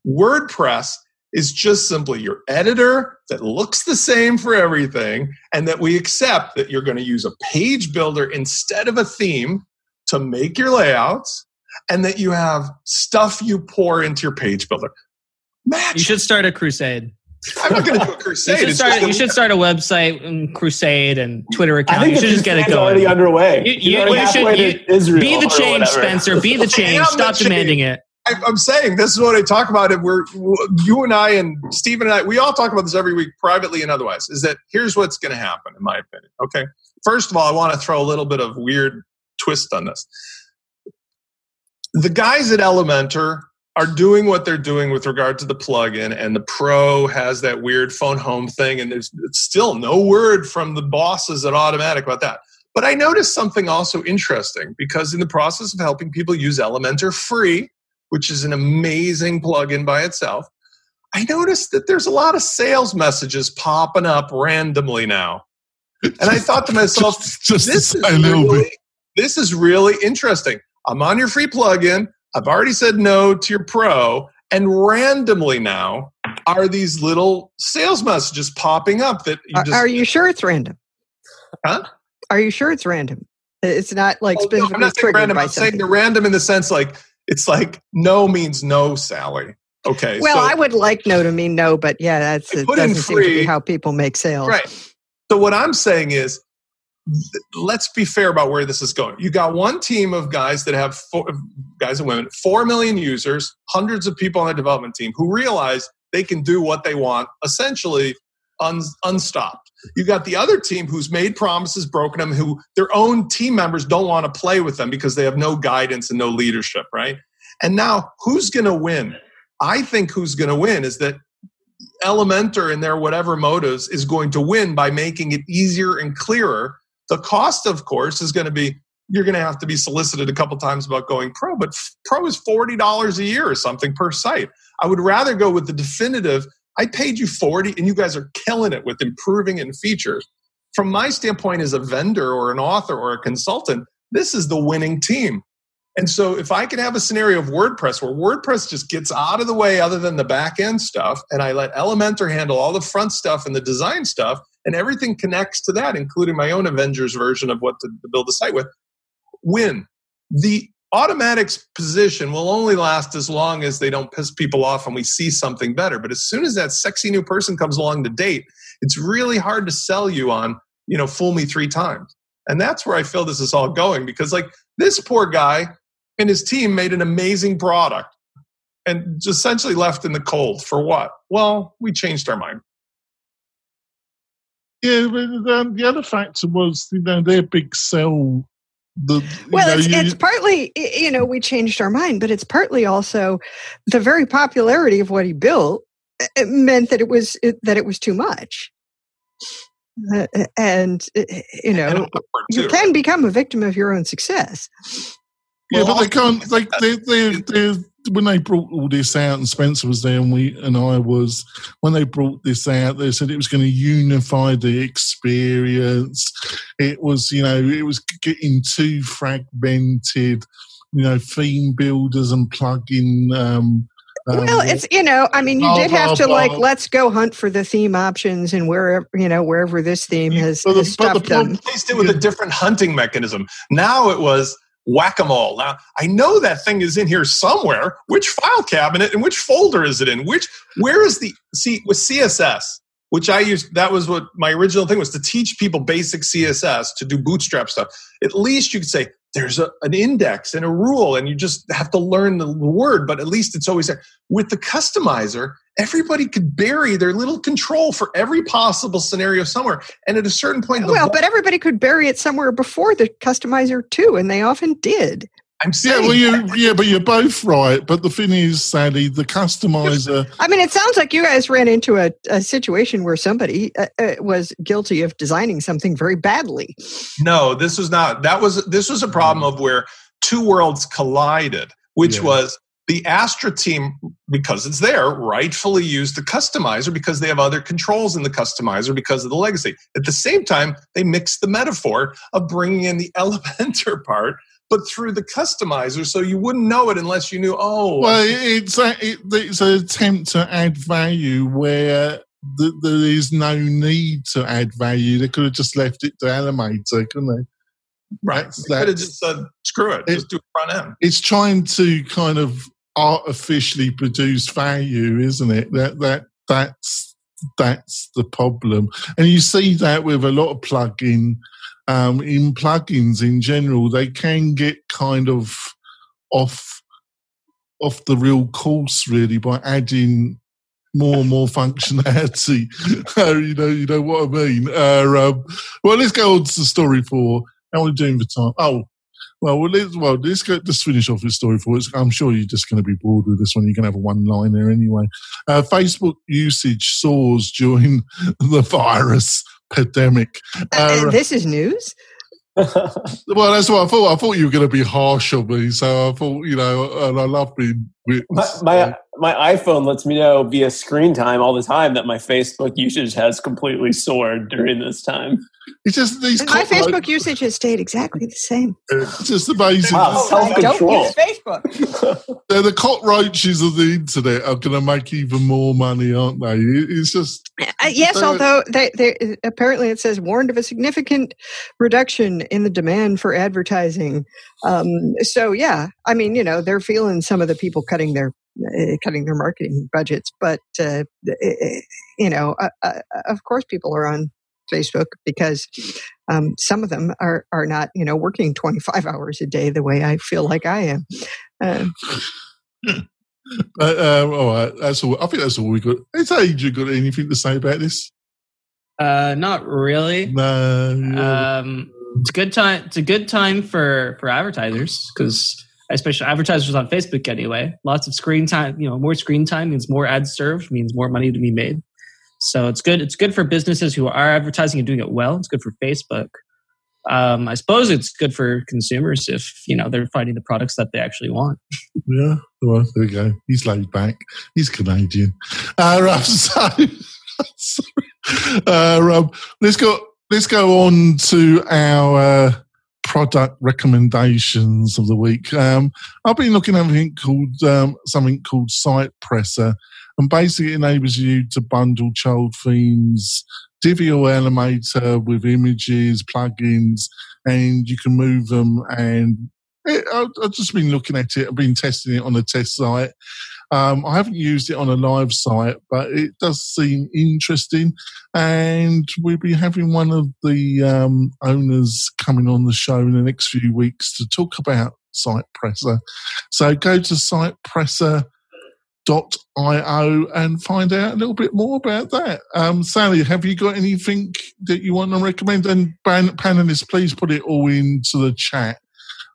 WordPress is just simply your editor that looks the same for everything, and that we accept that you're going to use a page builder instead of a theme to make your layouts, and that you have stuff you pour into your page builder. Match. You should start a crusade. I'm not going to do a You crusade. should start. You should start a website, and crusade, and Twitter account. I account. think You should just get it going. already underway. You- He's you- already you should- halfway Be the change. Spencer. Be the change. am the Stop change. demanding it. I'm saying this is what I talk about. It we're you and I and Stephen and I. We all talk about this every week, privately and otherwise. Is that here's what's going to happen, in my opinion. Okay, first of all, I want to throw a little bit of weird twist on this. The guys at Elementor are doing what they're doing with regard to the plugin, and the Pro has that weird phone home thing, and there's still no word from the bosses at Automattic about that. But I noticed something also interesting because in the process of helping people use Elementor free, which is an amazing plugin by itself, I noticed that there's a lot of sales messages popping up randomly now. And I thought to myself, just, just this is really, this is really interesting. I'm on your free plugin. I've already said no to your pro, and randomly now are these little sales messages popping up that you Are, just are you sure it's random? Huh? Are you sure it's random? It's not like Oh, no, specifically I'm not saying triggered random. by I'm saying something. they're random in the sense like it's like no means no, Sally. Okay. Well, so, I would like no to mean no, but yeah, that's it doesn't seem to be how people make sales. right. So what I'm saying is, let's be fair about where this is going. You got one team of guys that have four, guys and women, four million users, hundreds of people on their development team who realize they can do what they want, essentially un, unstopped. You got the other team who's made promises, broken them, who their own team members don't want to play with them because they have no guidance and no leadership, right? And now, who's going to win? I think who's going to win is that Elementor and their whatever motives is going to win by making it easier and clearer. The cost, of course, is going to be you're going to have to be solicited a couple times about going pro, but pro is $40 a year or something per site. I would rather go with the definitive. I paid you 40 and you guys are killing it with improving in features. From my standpoint as a vendor or an author or a consultant, this is the winning team. And so if I can have a scenario of WordPress where WordPress just gets out of the way other than the back end stuff, and I let Elementor handle all the front stuff and the design stuff, and everything connects to that, including my own Avengers version of what to, to build a site with, win. The Automattic's position will only last as long as they don't piss people off and we see something better. But as soon as that sexy new person comes along to date, it's really hard to sell you on, you know, fool me three times. And that's where I feel this is all going because, like, this poor guy and his team made an amazing product and essentially left in the cold for what? Well, we changed our mind. Yeah, um, the other factor was, you know, their big sell. The, well, know, it's, you, it's partly, you know, we changed our mind, but it's partly also the very popularity of what he built meant that it was that it was too much. Uh, and uh, you know, you can become a victim of your own success. Yeah, well, but they can't. Like they, they, they, when they brought all this out, and Spencer was there, and we and I was. When they brought this out, they said it was going to unify the experience. It was, you know, it was getting too fragmented. You know, theme builders and plugin. Um, um, well, it's you know, I mean, you did have to like let's go hunt for the theme options and wherever you know wherever this theme has, but has stuffed the, them. Placed it with a different hunting mechanism. Now it was whack-a-mole. Now, I know that thing is in here somewhere. Which file cabinet and which folder is it in? Which where is the see with CSS, which I used that was what my original thing was to teach people basic CSS to do bootstrap stuff. At least you could say there's a, an index and a rule and you just have to learn the word, but at least it's always there. With the customizer, everybody could bury their little control for every possible scenario somewhere. And at a certain point, well, but everybody could bury it somewhere before the customizer too, and they often did. I'm saying, yeah, well, you, yeah, but you're both right. But the thing is, Sally, the customizer. I mean, it sounds like you guys ran into a, a situation where somebody uh, uh, was guilty of designing something very badly. No, this was not. That was this was a problem of where two worlds collided, which yeah. was the Astra team, because it's there, rightfully used the customizer because they have other controls in the customizer because of the legacy. At the same time, they mix the metaphor of bringing in the Elementor part, but through the customizer, so you wouldn't know it unless you knew. Oh, well, it's a, it, it's an attempt to add value where the, there is no need to add value. They could have just left it to Elementor, couldn't they? Right. That's, they could have just said, screw it, it, just do front end. It's trying to kind of artificially produce value, isn't it? That that that's that's the problem, and you see that with a lot of plugin. Um, in plugins in general, they can get kind of off off the real course really by adding more and more functionality. you know, you know what I mean. Uh, um, well, let's go on to the story for how are we doing for time. Oh, well, well, let's, well, let's go, just finish off this story for us. I'm sure you're just going to be bored with this one. You're going to have a one liner anyway. Uh, Facebook usage soars during the virus pandemic. Uh, uh, this is news? well, that's what I thought. I thought you were going to be harsh on me, so I thought, you know, and I love being. My, my, my iPhone lets me know via screen time all the time that my Facebook usage has completely soared during this time. It's just these. my Facebook usage has stayed exactly the same. It's just amazing. Wow, I don't use Facebook. They're the cockroaches of the internet are going to make even more money, aren't they? It's just. Uh, yes, although they, they, apparently it says warned of a significant reduction in the demand for advertising. Um, so yeah, I mean, you know, they're feeling some of the people cutting their cutting their marketing budgets, but uh, you know, uh, uh, of course, people are on Facebook because um, some of them are are not you know working 25 hours a day the way I feel like I am. Um, but, um, all right, that's all. I think that's all we got. Has Adrian got anything to say about this? Uh, not really. No. Um, it's a good time. It's a good time for for advertisers because especially advertisers on Facebook anyway. Lots of screen time. You know, more screen time means more ads served means more money to be made. So it's good. It's good for businesses who are advertising and doing it well. It's good for Facebook. um, I suppose it's good for consumers if you know they're finding the products that they actually want. Yeah, well, there we go. He's laid back. He's Canadian. Uh, Rob, so, sorry. Uh, Rob, let's go. Let's go on to our uh, product recommendations of the week. Um, I've been looking at something called um, something called SitePresser, and basically it enables you to bundle child themes Divi or Elementor with images, plugins, and you can move them. And it, I've, I've, just been looking at it. I've been testing it on a test site. Um, I haven't used it on a live site, but it does seem interesting. And we'll be having one of the um, owners coming on the show in the next few weeks to talk about SitePresser. So go to SitePresser io and find out a little bit more about that. Um, Sally, have you got anything that you want to recommend? And panelists, please put it all into the chat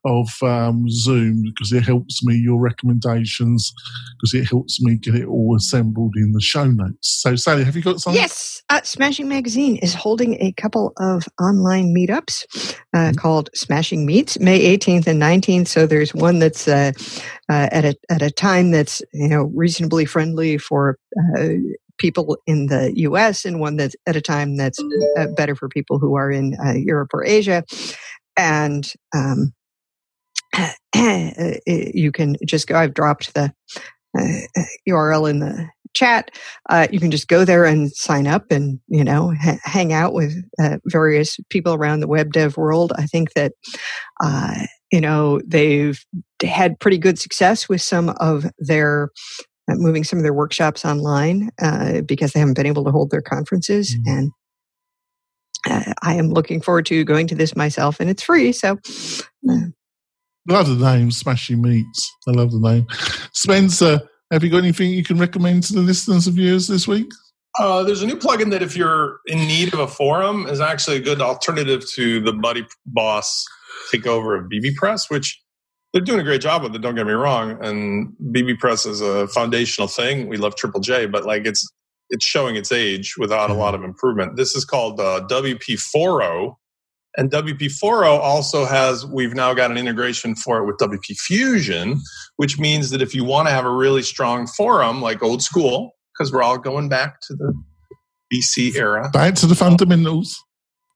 of um, Zoom because it helps me, your recommendations, because it helps me get it all assembled in the show notes. So, Sally, have you got something? Yes. Uh, Smashing Magazine is holding a couple of online meetups uh, mm-hmm. called Smashing Meets, May 18th and 19th. So, there's one that's uh, uh at, a, at a time that's you know reasonably friendly for uh, people in the US and one that's at a time that's uh, better for people who are in uh, Europe or Asia. And um, you can just go. I've dropped the uh, URL in the chat. Uh, you can just go there and sign up and you know ha- hang out with uh, various people around the web dev world. I think that uh, you know they've had pretty good success with some of their uh, moving some of their workshops online uh, because they haven't been able to hold their conferences mm-hmm. and. I am looking forward to going to this myself, and it's free. So, love the name, Smashy Meats. I love the name. Spencer, have you got anything you can recommend to the listeners of yours this week? Uh, there's a new plugin that, if you're in need of a forum, is actually a good alternative to the Buddy Boss takeover of bbPress, which they're doing a great job with it. Don't get me wrong. And bbPress is a foundational thing. We love Triple J, but like it's it's showing its age without a lot of improvement. This is called uh, wpForo, and wpForo also has, we've now got an integration for it with WP Fusion, which means that if you want to have a really strong forum, like old school, because we're all going back to the BC era. Back to the fundamentals.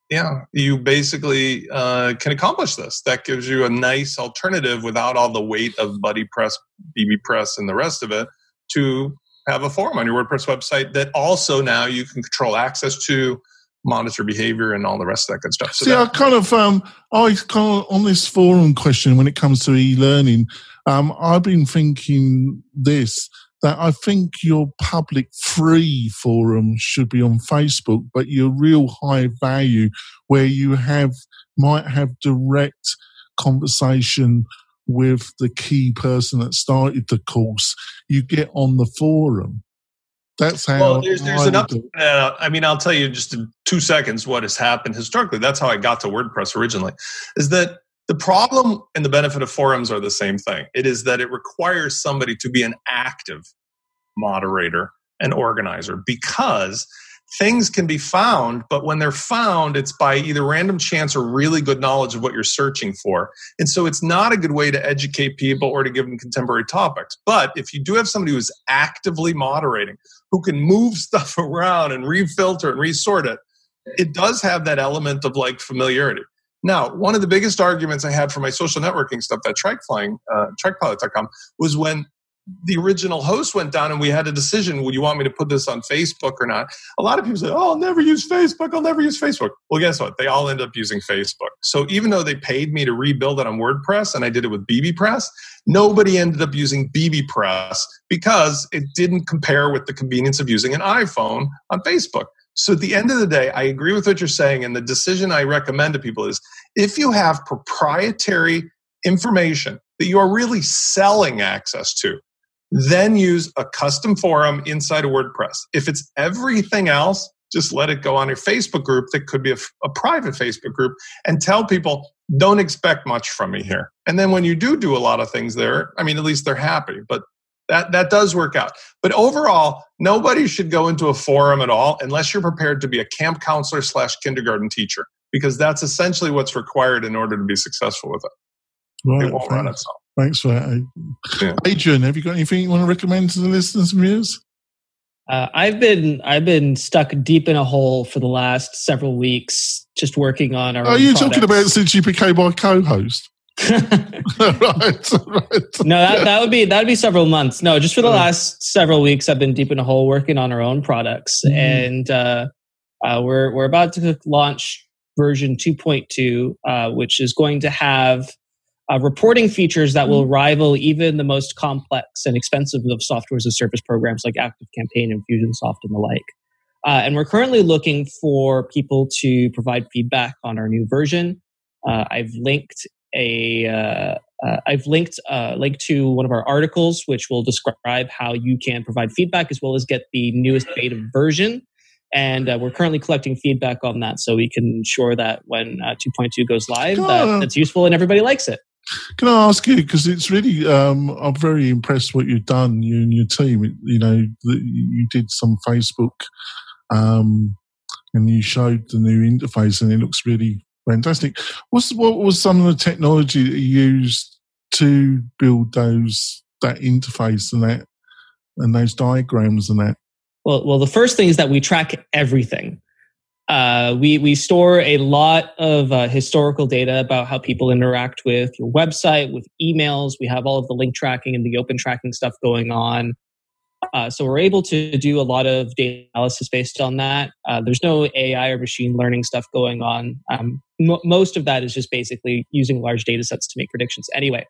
Yeah, you basically uh, can accomplish this. That gives you a nice alternative without all the weight of BuddyPress, bbPress, and the rest of it to have a forum on your WordPress website that also now you can control access to monitor behavior and all the rest of that good stuff. So See, that, I kind of, um, I kind of on this forum question when it comes to e-learning, um, I've been thinking this that I think your public free forum should be on Facebook, but your real high value where you have might have direct conversation with the key person that started the course. You get on the forum that's how. Well, there's there's an up. Uh, I mean, I'll tell you just in two seconds what has happened historically. That's how I got to WordPress originally. Is that the problem and the benefit of forums are the same thing. It is that it requires somebody to be an active moderator and organizer because things can be found, but when they're found, it's by either random chance or really good knowledge of what you're searching for. And so it's not a good way to educate people or to give them contemporary topics. But if you do have somebody who's actively moderating, who can move stuff around and refilter and resort it, it does have that element of like familiarity. Now, one of the biggest arguments I had for my social networking stuff, that TrikeFlying, uh, TrikePilot.com, was when the original host went down and we had a decision would you want me to put this on facebook or not? A lot of people say oh i'll never use facebook. I'll never use facebook. Well guess what? They all end up using facebook. So even though they paid me to rebuild it on wordpress and i did it with bbpress nobody ended up using bbpress because it didn't compare with the convenience of using an iphone on facebook. So at the end of the day i agree with what you're saying and the decision i recommend to people is if you have proprietary information that you are really selling access to then use a custom forum inside of WordPress. If it's everything else, just let it go on your Facebook group that could be a, a, private Facebook group and tell people, don't expect much from me here. And then when you do do a lot of things there, I mean, at least they're happy, but that, that does work out. But overall, nobody should go into a forum at all unless you're prepared to be a camp counselor slash kindergarten teacher. because that's essentially what's required in order to be successful with it. Right, it won't thanks. run itself. Thanks for that. Yeah. Adrian, have you got anything you want to recommend to the listeners and viewers? Uh, I've been I've been stuck deep in a hole for the last several weeks, just working on our. Are own you talking about since you became my co-host? right, right. no, that, that would be that would be several months. No, just for the last several weeks, I've been deep in a hole working on our own products, Mhm. and uh, uh, we're we're about to launch version 2.2, uh, which is going to have uh, reporting features that will rival even the most complex and expensive of software as a service programs like ActiveCampaign and Fusionsoft and the like. Uh, and we're currently looking for people to provide feedback on our new version. Uh, I've linked a uh, uh, I've linked uh, link to one of our articles, which will describe how you can provide feedback as well as get the newest beta version. And uh, we're currently collecting feedback on that, so we can ensure that when uh, 2.2 goes live, that that's useful and everybody likes it. Can I ask you because it's really um, I'm very impressed what you've done you and your team. You know, you did some Facebook, um, and you showed the new interface, and it looks really fantastic. What's what was some of the technology that you used to build those that interface and that and those diagrams and that? Well, well, the first thing is that we track everything. Uh, we we store a lot of uh, historical data about how people interact with your website, with emails. We have all of the link tracking and the open tracking stuff going on. Uh, so we're able to do a lot of data analysis based on that. Uh, there's no AI or machine learning stuff going on. Um, mo most of that is just basically using large data sets to make predictions. Anyway,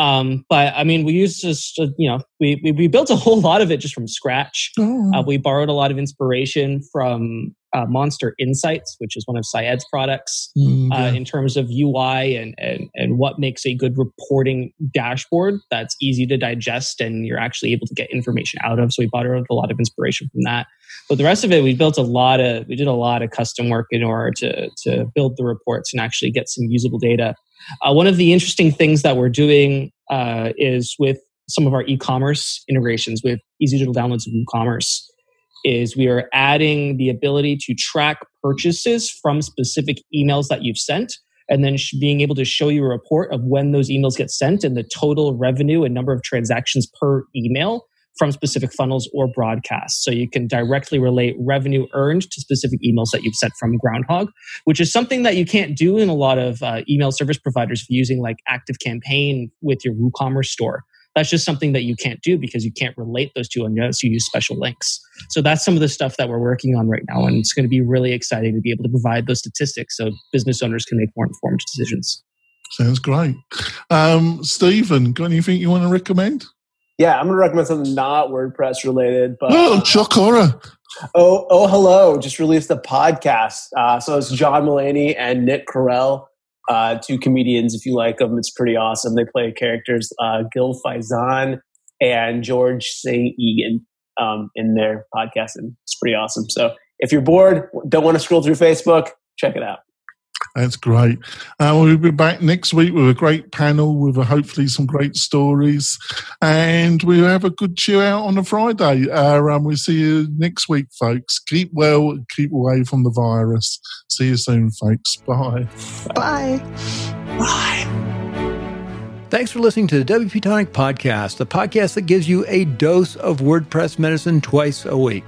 um, but I mean, we use just uh, you know we, we we built a whole lot of it just from scratch. Oh, Uh, we borrowed a lot of inspiration from uh, Monster Insights, which is one of Syed's products, mm, uh, yeah. in terms of UI and, and and what makes a good reporting dashboard that's easy to digest and you're actually able to get information out of. So we borrowed a lot of inspiration from that. But the rest of it, we built a lot of we did a lot of custom work in order to to build the reports and actually get some usable data. Uh, one of the interesting things that we're doing uh, is with some of our e-commerce integrations with easy digital downloads of e-commerce is we are adding the ability to track purchases from specific emails that you've sent and then being able to show you a report of when those emails get sent and the total revenue and number of transactions per email from specific funnels or broadcasts. So you can directly relate revenue earned to specific emails that you've sent from Groundhogg, which is something that you can't do in a lot of uh, email service providers using like Active Campaign with your WooCommerce store. That's just something that you can't do because you can't relate those two unless you use special links. So that's some of the stuff that we're working on right now. And it's going to be really exciting to be able to provide those statistics so business owners can make more informed decisions. Sounds great. Um, Stephen, got anything you want to recommend? Yeah, I'm going to recommend something not WordPress related, but oh, shock. Oh, oh, hello! Just released a podcast. Uh, so it's John Mulaney and Nick Kroll, uh, two comedians. If you like them, it's pretty awesome. They play characters uh, Gil Faizon and George St. Geegland um, in their podcast, and it's pretty awesome. So if you're bored, don't want to scroll through Facebook, check it out. That's great. Uh, we'll be back next week with a great panel with uh, hopefully some great stories. And we'll have a good chill out on a Friday. Uh, um, we'll see you next week, folks. Keep well, keep away from the virus. See you soon, folks. Bye. Bye. Bye. Thanks for listening to the WP Tonic Podcast, the podcast that gives you a dose of WordPress medicine twice a week.